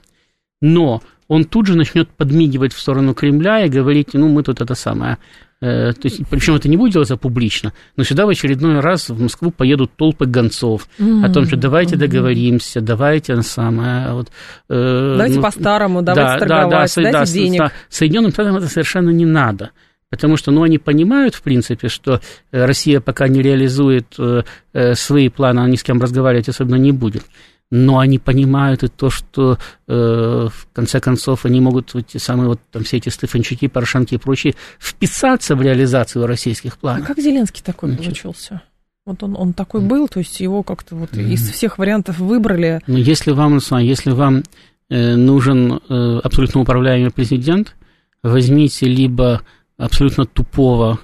Но он тут же начнет подмигивать в сторону Кремля и говорить, ну, мы тут это самое. Э, то есть, причем это не будет делаться публично, но сюда в очередной раз в Москву поедут толпы гонцов mm-hmm. о том, что давайте mm-hmm. договоримся, давайте на самое. Вот, э, давайте ну, по-старому, давайте да, торговать, да, да, дайте да, денег. Соединенным Штатам это совершенно не надо. Потому что ну, они понимают, в принципе, что э, Россия пока не реализует э, э, свои планы, она ни с кем разговаривать особенно не будет. Но они понимают и то, что в конце концов они могут эти самые вот там все эти Стефанчуки, Порошенки и прочие вписаться в реализацию российских планов. А как Зеленский такой Значит, получился? Вот он, он такой был, то есть его как-то вот mm-hmm. из всех вариантов выбрали. Ну, если вам, если вам нужен абсолютно управляемый президент, возьмите либо абсолютно тупого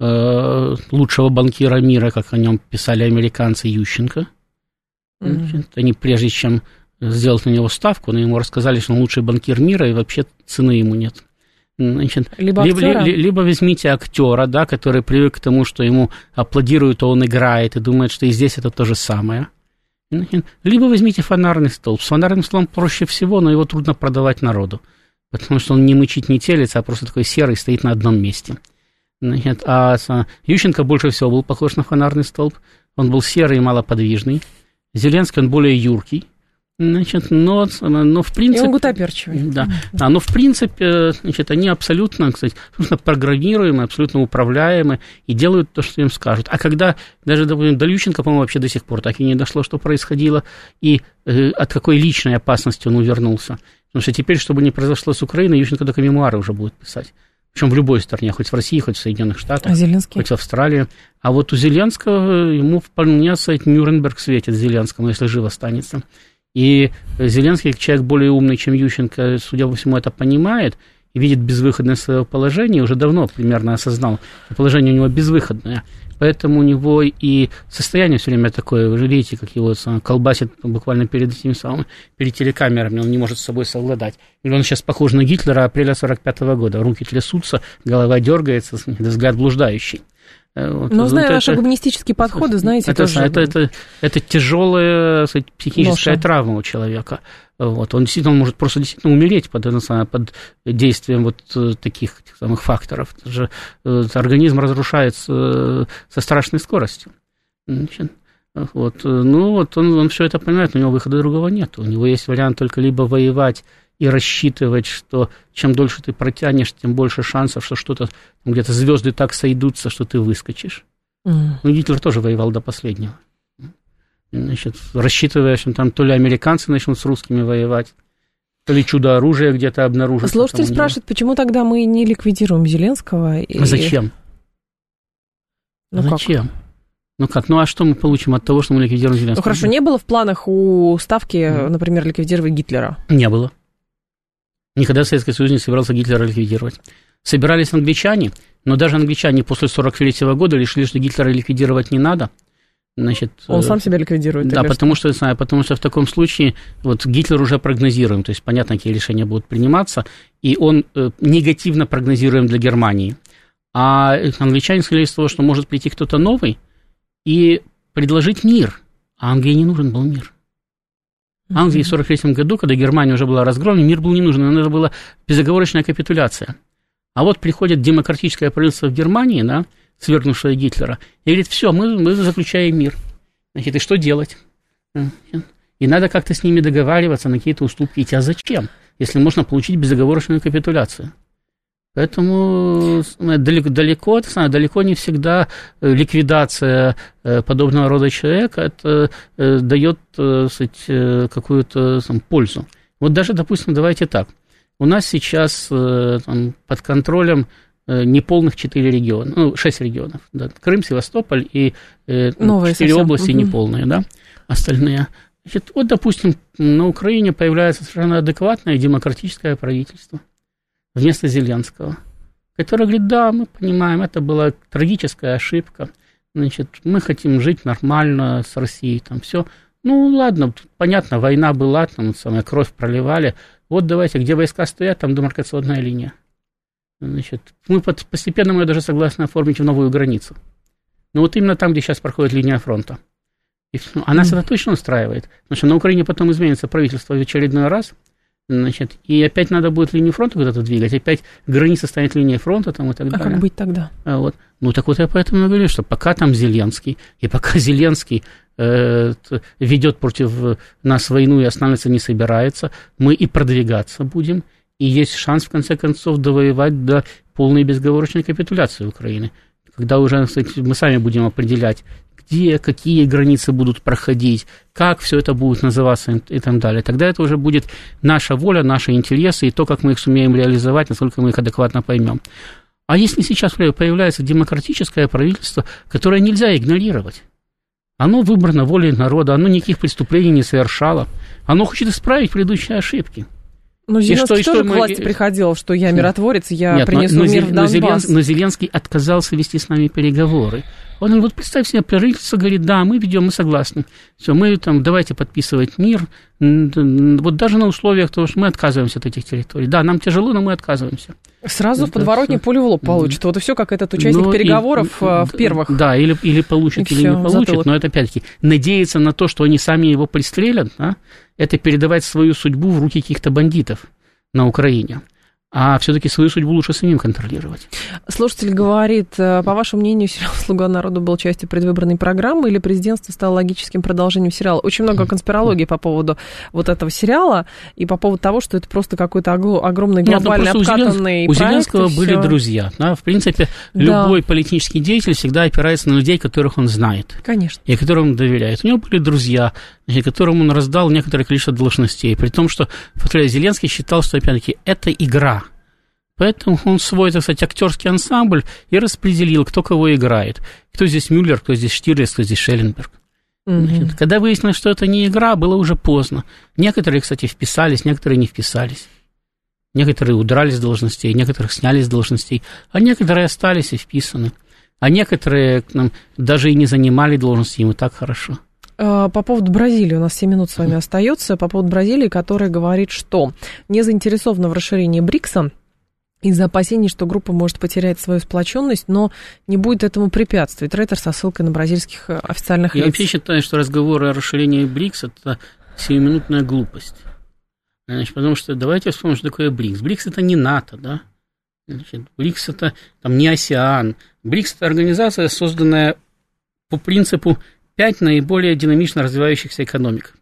э, лучшего банкира мира, как о нем писали американцы Ющенко. Mm-hmm. Они прежде чем сделать на него ставку, но ему рассказали, что он лучший банкир мира, и вообще цены ему нет. Значит, либо, либо, либо, либо возьмите актера, да, который привык к тому, что ему аплодируют, а он играет, и думает, что и здесь это то же самое. Либо возьмите фонарный столб. С фонарным столбом проще всего, но его трудно продавать народу, потому что он не мычит, не телится, а просто такой серый стоит на одном месте. Значит, а Ющенко больше всего был похож на фонарный столб. Он был серый и малоподвижный. Зеленский, он более юркий. Значит, но, но в принципе... И он гутоперчивый. Да. А, но в принципе, значит, они абсолютно, кстати, программируемы, абсолютно управляемы и делают то, что им скажут. А когда даже, допустим, до Ющенко, по-моему, вообще до сих пор так и не дошло, что происходило, и э, от какой личной опасности он увернулся. Потому что теперь, чтобы не произошло с Украиной, Ющенко только мемуары уже будет писать. Причем в любой стране, хоть в России, хоть в Соединенных Штатах, а Зеленский? хоть в Австралии. А вот у Зеленского ему вполне сказать, Нюрнберг светит Зеленскому, если жив останется. И Зеленский, человек более умный, чем Ющенко, судя по всему, это понимает и видит безвыходность своего положения, уже давно примерно осознал, что положение у него безвыходное. Поэтому у него и состояние все время такое, вы же видите, как его колбасит буквально перед этими самыми, перед телекамерами, он не может с собой совладать. Или он сейчас похож на Гитлера апреля 45 -го года, руки трясутся, голова дергается, взгляд блуждающий. Э, вот, Но зная вот ваши это, гуманистические подходы, знаете, это, тоже... это, это, это тяжелая сказать, психическая Ноша. травма у человека. Вот, он действительно может просто действительно умереть под, под действием вот э, таких самых факторов. Это же, э, организм разрушается со страшной скоростью. Значит, вот, ну вот он, он все это понимает, у него выхода другого нет. У него есть вариант только либо воевать и рассчитывать, что чем дольше ты протянешь, тем больше шансов, что что-то где-то звезды так сойдутся, что ты выскочишь. Mm. Ну, Гитлер тоже воевал до последнего. Значит, рассчитывая, что там то ли американцы начнут с русскими воевать, то ли чудо оружия где-то обнаружат. Слушатель спрашивает, почему тогда мы не ликвидируем Зеленского? И... А зачем? Ну, а зачем? Как? Ну как, ну а что мы получим от того, что мы ликвидируем Зеленского? Ну хорошо, не было в планах у Ставки, mm. например, ликвидировать Гитлера? Не было. Никогда Советский Союз не собирался Гитлера ликвидировать. Собирались англичане, но даже англичане после 43 года решили, что Гитлера ликвидировать не надо. Значит, Он сам себя ликвидирует. Да, потому что, потому что в таком случае вот Гитлер уже прогнозируем, то есть понятно, какие решения будут приниматься, и он э, негативно прогнозируем для Германии. А англичане исходили из того, что может прийти кто-то новый и предложить мир, а Англии не нужен был мир. Англии в 1943 году, когда Германия уже была разгромлена, мир был не нужен, нужна была безоговорочная капитуляция. А вот приходит демократическое правительство в Германии, да, свергнувшее Гитлера, и говорит, все, мы, мы заключаем мир. Значит, и что делать? И надо как-то с ними договариваться, на какие-то уступки идти. А зачем, если можно получить безоговорочную капитуляцию? Поэтому далеко, далеко, далеко не всегда э, ликвидация э, подобного рода человека это э, дает какую-то пользу. Вот даже, допустим, давайте так. У нас сейчас там, под контролем неполных четыре региона, ну, шесть регионов. Да, Крым, Севастополь и четыре области угу. неполные, да, остальные. Значит, вот, допустим, на Украине появляется совершенно адекватное демократическое правительство вместо Зеленского, который говорит, да, мы понимаем, это была трагическая ошибка, значит, мы хотим жить нормально с Россией, там все. Ну, ладно, понятно, война была, там самая кровь проливали. Вот давайте, где войска стоят, там демаркационная линия. Значит, мы постепенно мы даже согласны оформить в новую границу. Но вот именно там, где сейчас проходит линия фронта. И, ну, а нас mm. это точно устраивает. Потому что на Украине потом изменится правительство в очередной раз – Значит, и опять надо будет линию фронта куда-то двигать, опять граница станет линией фронта там и так далее. А как быть тогда? А вот. Ну, так вот я поэтому говорю, что пока там Зеленский, и пока Зеленский э, ведет против нас войну и останавливаться не собирается, мы и продвигаться будем, и есть шанс, в конце концов, довоевать до полной безговорочной капитуляции Украины когда уже кстати, мы сами будем определять, где, какие границы будут проходить, как все это будет называться и так далее. Тогда это уже будет наша воля, наши интересы и то, как мы их сумеем реализовать, насколько мы их адекватно поймем. А если сейчас появляется демократическое правительство, которое нельзя игнорировать, оно выбрано волей народа, оно никаких преступлений не совершало, оно хочет исправить предыдущие ошибки. Ну, Зеленский и что, тоже что к власти приходил, что я миротворец, я Нет, принесу но, мир но, в Донбасс. Но Зеленский отказался вести с нами переговоры. Он говорит, вот представь себе, правительство говорит, да, мы ведем, мы согласны. Все, мы там, давайте подписывать мир. Вот даже на условиях того, что мы отказываемся от этих территорий. Да, нам тяжело, но мы отказываемся. Сразу Это в подворотне пулю в лоб получит. Вот и все, как этот участник ну, переговоров и, в первых. Да, или, или получит, и или все, не получит. Затылок. Но это опять-таки надеяться на то, что они сами его пристрелят, да, это передавать свою судьбу в руки каких-то бандитов на Украине а все-таки свою судьбу лучше самим контролировать. Слушатель говорит, э, по вашему мнению, сериал «Слуга народа» был частью предвыборной программы или президентство стало логическим продолжением сериала? Очень много конспирологии по поводу вот этого сериала и по поводу того, что это просто какой-то огромный ну, глобальный Нет, обкатанный у проект. У Зеленского были все. друзья. Да? В принципе, да. любой политический деятель всегда опирается на людей, которых он знает. Конечно. И которым он доверяет. У него были друзья, которым он раздал некоторое количество должностей. При том, что Зеленский считал, что, опять-таки, это игра. Поэтому он свой, так сказать, актерский ансамбль и распределил, кто кого играет. Кто здесь Мюллер, кто здесь Штирлиц, кто здесь Шелленберг. Значит, когда выяснилось, что это не игра, было уже поздно. Некоторые, кстати, вписались, некоторые не вписались. Некоторые удрали с должностей, некоторых сняли с должностей, а некоторые остались и вписаны. А некоторые нам даже и не занимали должности, им и так хорошо. А, по поводу Бразилии, у нас 7 минут с вами остается, по поводу Бразилии, которая говорит, что не заинтересована в расширении БРИКСа, из-за опасений, что группа может потерять свою сплоченность, но не будет этому препятствовать. Рейтер со ссылкой на бразильских э, официальных Я лиц. вообще считаю, что разговоры о расширении БРИКС – это сиюминутная глупость. Значит, потому что давайте вспомним, что такое БРИКС. БРИКС – это не НАТО, да? Значит, БРИКС – это там, не ОСИАН. БРИКС – это организация, созданная по принципу пять наиболее динамично развивающихся экономик.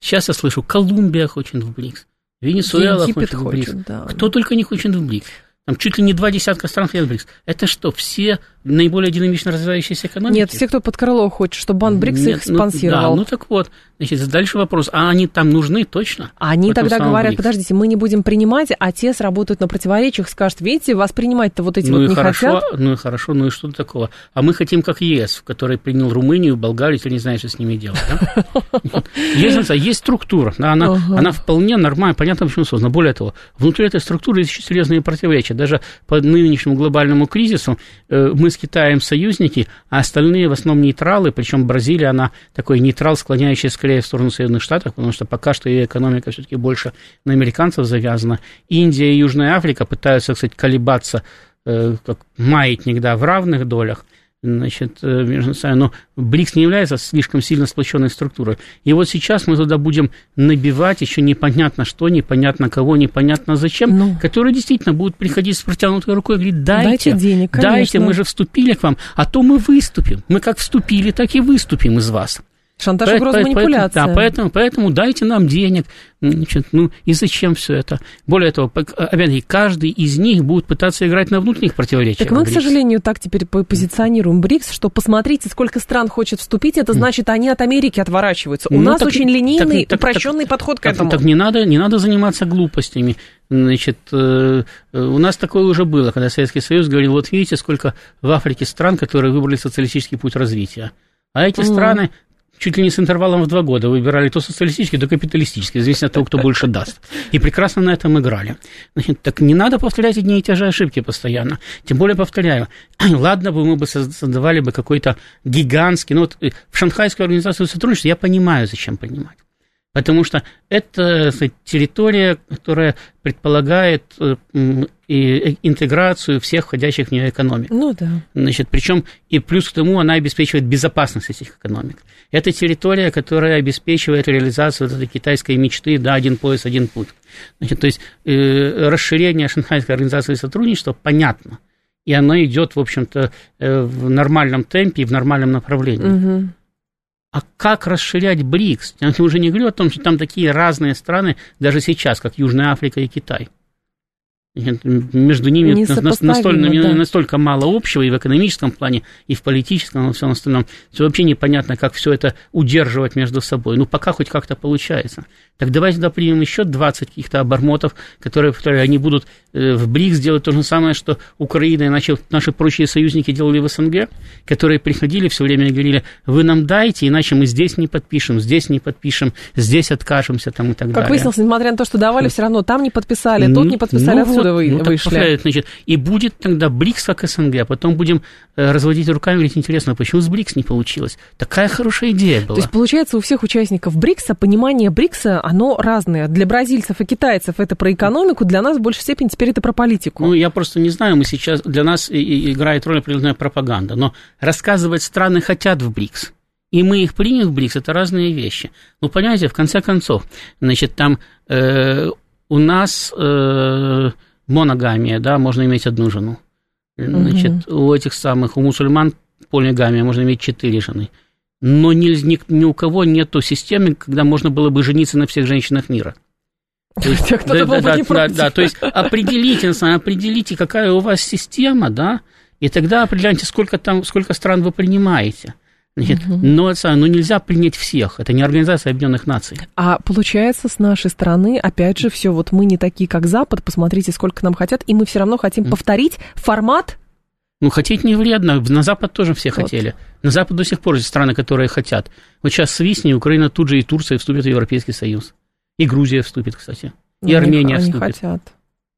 Сейчас я слышу, Колумбия хочет в БРИКС. Венесуэла хочет в БРИКС. Да. Кто только не хочет в БРИКС. Там чуть ли не два десятка стран входят в БРИКС. Это что, все наиболее динамично развивающиеся экономики? Нет, все, кто под крыло хочет, чтобы банк БРИКС Нет, их спонсировал. Ну, да, ну так вот, значит, дальше вопрос, а они там нужны точно? Они тогда говорят, БРИКС? подождите, мы не будем принимать, а те сработают на противоречиях, скажут, видите, вас принимать-то вот эти ну вот и не хорошо, хотят. Ну и хорошо, ну и что такого? А мы хотим как ЕС, который принял Румынию, Болгарию, ты не знаешь, что с ними делать. Есть, есть структура, она вполне нормальная, понятно, почему создана. Более того, внутри этой структуры есть серьезные противоречия. Даже по нынешнему глобальному кризису э, мы с Китаем союзники, а остальные в основном нейтралы, причем Бразилия, она такой нейтрал, склоняющий скорее в сторону Соединенных Штатов, потому что пока что ее экономика все-таки больше на американцев завязана. Индия и Южная Африка пытаются, кстати, колебаться э, как маятник, да, в равных долях – значит, э, между собой, но БРИКС не является слишком сильно сплоченной структурой. И вот сейчас мы туда будем набивать еще непонятно что, непонятно кого, непонятно зачем, ну. которые действительно будут приходить с протянутой рукой и говорить, дайте, дайте денег, конечно. дайте, мы же вступили к вам, а то мы выступим. Мы как вступили, так и выступим из вас. Шантаж, угроза, манипуляция. Да, поэтому, поэтому дайте нам денег. Значит, ну и зачем все это? Более того, опять-таки, каждый из них будет пытаться играть на внутренних противоречиях. Так мы, к сожалению, так теперь позиционируем БРИКС, что посмотрите, сколько стран хочет вступить, это значит, они от Америки отворачиваются. У ну, нас так, очень линейный, так, упрощенный так, подход к так, этому. Так, так не надо, не надо заниматься глупостями. Значит, э, у нас такое уже было, когда Советский Союз говорил, вот видите, сколько в Африке стран, которые выбрали социалистический путь развития. А эти mm. страны чуть ли не с интервалом в два года выбирали то социалистический, то капиталистический, зависит от того, кто больше даст. И прекрасно на этом играли. Значит, так не надо повторять одни и те же ошибки постоянно. Тем более, повторяю, ладно бы мы бы создавали бы какой-то гигантский, ну вот э, в Шанхайскую организацию сотрудничества я понимаю, зачем понимать. Потому что это территория, которая предполагает э, и интеграцию всех входящих в нее экономик. Ну да. Значит, причем и плюс к тому она обеспечивает безопасность этих экономик. Это территория, которая обеспечивает реализацию вот этой китайской мечты, да, один пояс, один путь. Значит, то есть э, расширение Шанхайской организации сотрудничества понятно, и оно идет, в общем-то, э, в нормальном темпе и в нормальном направлении. Угу. А как расширять БРИКС? Я уже не говорю о том, что там такие разные страны, даже сейчас, как Южная Африка и Китай. Между ними настолько, да. настолько мало общего и в экономическом плане, и в политическом, и во всем остальном. Все вообще непонятно, как все это удерживать между собой. Ну, пока хоть как-то получается. Так давайте туда примем еще 20 каких-то обормотов, которые, которые они будут в БРИКС делать то же самое, что Украина и наши, наши прочие союзники делали в СНГ, которые приходили все время и говорили, вы нам дайте, иначе мы здесь не подпишем, здесь не подпишем, здесь откажемся там и так как далее. Как выяснилось, несмотря на то, что давали, все равно там не подписали, тут не подписали, ну, отсюда вот, вы, ну, вышли. значит, и будет тогда БРИКС как СНГ, а потом будем э, разводить руками и говорить, интересно, почему с БРИКС не получилось? Такая хорошая идея была. То есть, получается, у всех участников БРИКСа понимание БРИКСа оно разное. Для бразильцев и китайцев это про экономику, для нас в большей степени теперь это про политику. Ну, я просто не знаю, мы сейчас, для нас играет роль определенная пропаганда, но рассказывать страны хотят в БРИКС, и мы их примем в БРИКС, это разные вещи. Ну, понимаете, в конце концов, значит, там э, у нас э, моногамия, да, можно иметь одну жену. Значит, угу. у этих самых, у мусульман полигамия, можно иметь четыре жены но ни, ни, ни у кого нету системы, когда можно было бы жениться на всех женщинах мира. То есть, да, да, да, да, да, то есть определите, определите, какая у вас система, да, и тогда определяйте, сколько там, сколько стран вы принимаете. Значит, угу. но, но нельзя принять всех. Это не Организация Объединенных Наций. А получается, с нашей стороны, опять же, все, вот мы не такие, как Запад, посмотрите, сколько нам хотят, и мы все равно хотим повторить формат ну, хотеть не вредно. На Запад тоже все вот. хотели. На Запад до сих пор есть страны, которые хотят. Вот сейчас свистни, Украина тут же и Турция вступит в Европейский Союз. И Грузия вступит, кстати. И Но Армения они, вступит. Хотят.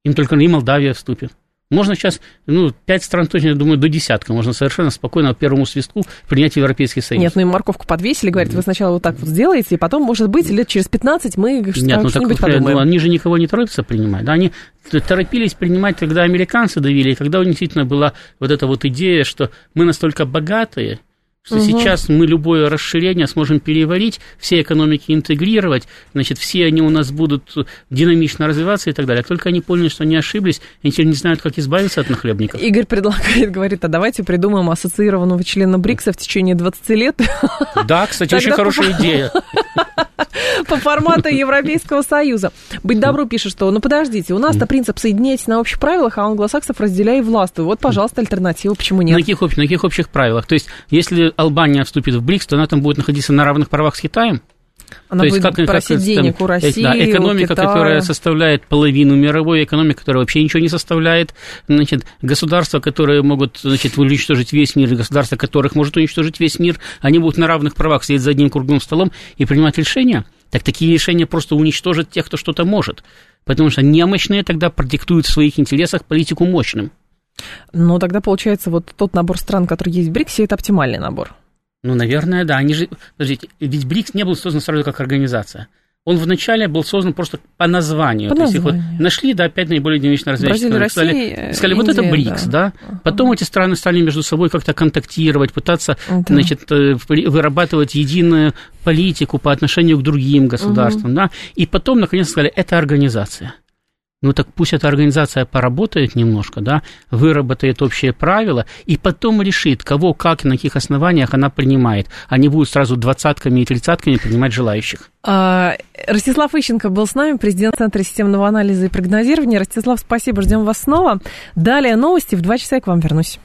Им только и Молдавия вступит. Можно сейчас, ну, пять стран точно, я думаю, до десятка. Можно совершенно спокойно по первому свистку принять Европейский Союз. Нет, ну и морковку подвесили, говорят, вы сначала вот так вот сделаете, и потом, может быть, лет через 15 мы Нет, ну, что-нибудь так, подумаем. Ну, они же никого не торопятся принимать. Да, они торопились принимать, когда американцы давили, и когда у них действительно была вот эта вот идея, что мы настолько богатые, что угу. сейчас мы любое расширение сможем переварить, все экономики интегрировать, значит, все они у нас будут динамично развиваться и так далее. только они поняли, что они ошиблись, они теперь не знают, как избавиться от нахлебников. Игорь предлагает, говорит, а давайте придумаем ассоциированного члена БРИКСа в течение 20 лет. Да, кстати, очень хорошая идея. По формату Европейского Союза. Быть добру пишет, что, ну подождите, у нас-то принцип соединяйтесь на общих правилах, а англосаксов разделяй властвуй. Вот, пожалуйста, альтернатива, почему нет? На каких, на каких общих правилах? То есть, если Албания вступит в БРИКС, то она там будет находиться на равных правах с Китаем? Она То будет есть, как, просить как, денег там, у России, да, экономика, у Китая. которая составляет половину мировой экономики, которая вообще ничего не составляет, значит, государства, которые могут, значит, уничтожить весь мир, государства, которых может уничтожить весь мир, они будут на равных правах сидеть за одним круглым столом и принимать решения. Так такие решения просто уничтожат тех, кто что-то может. Потому что немощные тогда продиктуют в своих интересах политику мощным. Но тогда получается вот тот набор стран, который есть в БРИКСе, это оптимальный набор. Ну, наверное, да. Они же, подождите, ведь БРИКС не был создан сразу как организация. Он вначале был создан просто по названию. По То названию. есть их вот нашли, да, опять наиболее динамично развивающихся сказали, сказали Индия, вот это БРИКС, да. да. Потом эти страны стали между собой как-то контактировать, пытаться, да. значит, э, вырабатывать единую политику по отношению к другим государствам, угу. да. И потом, наконец, сказали, это организация ну так пусть эта организация поработает немножко, да, выработает общие правила и потом решит, кого, как и на каких основаниях она принимает. Они будут сразу двадцатками и тридцатками принимать желающих. А, Ростислав Ищенко был с нами, президент Центра системного анализа и прогнозирования. Ростислав, спасибо, ждем вас снова. Далее новости, в два часа я к вам вернусь.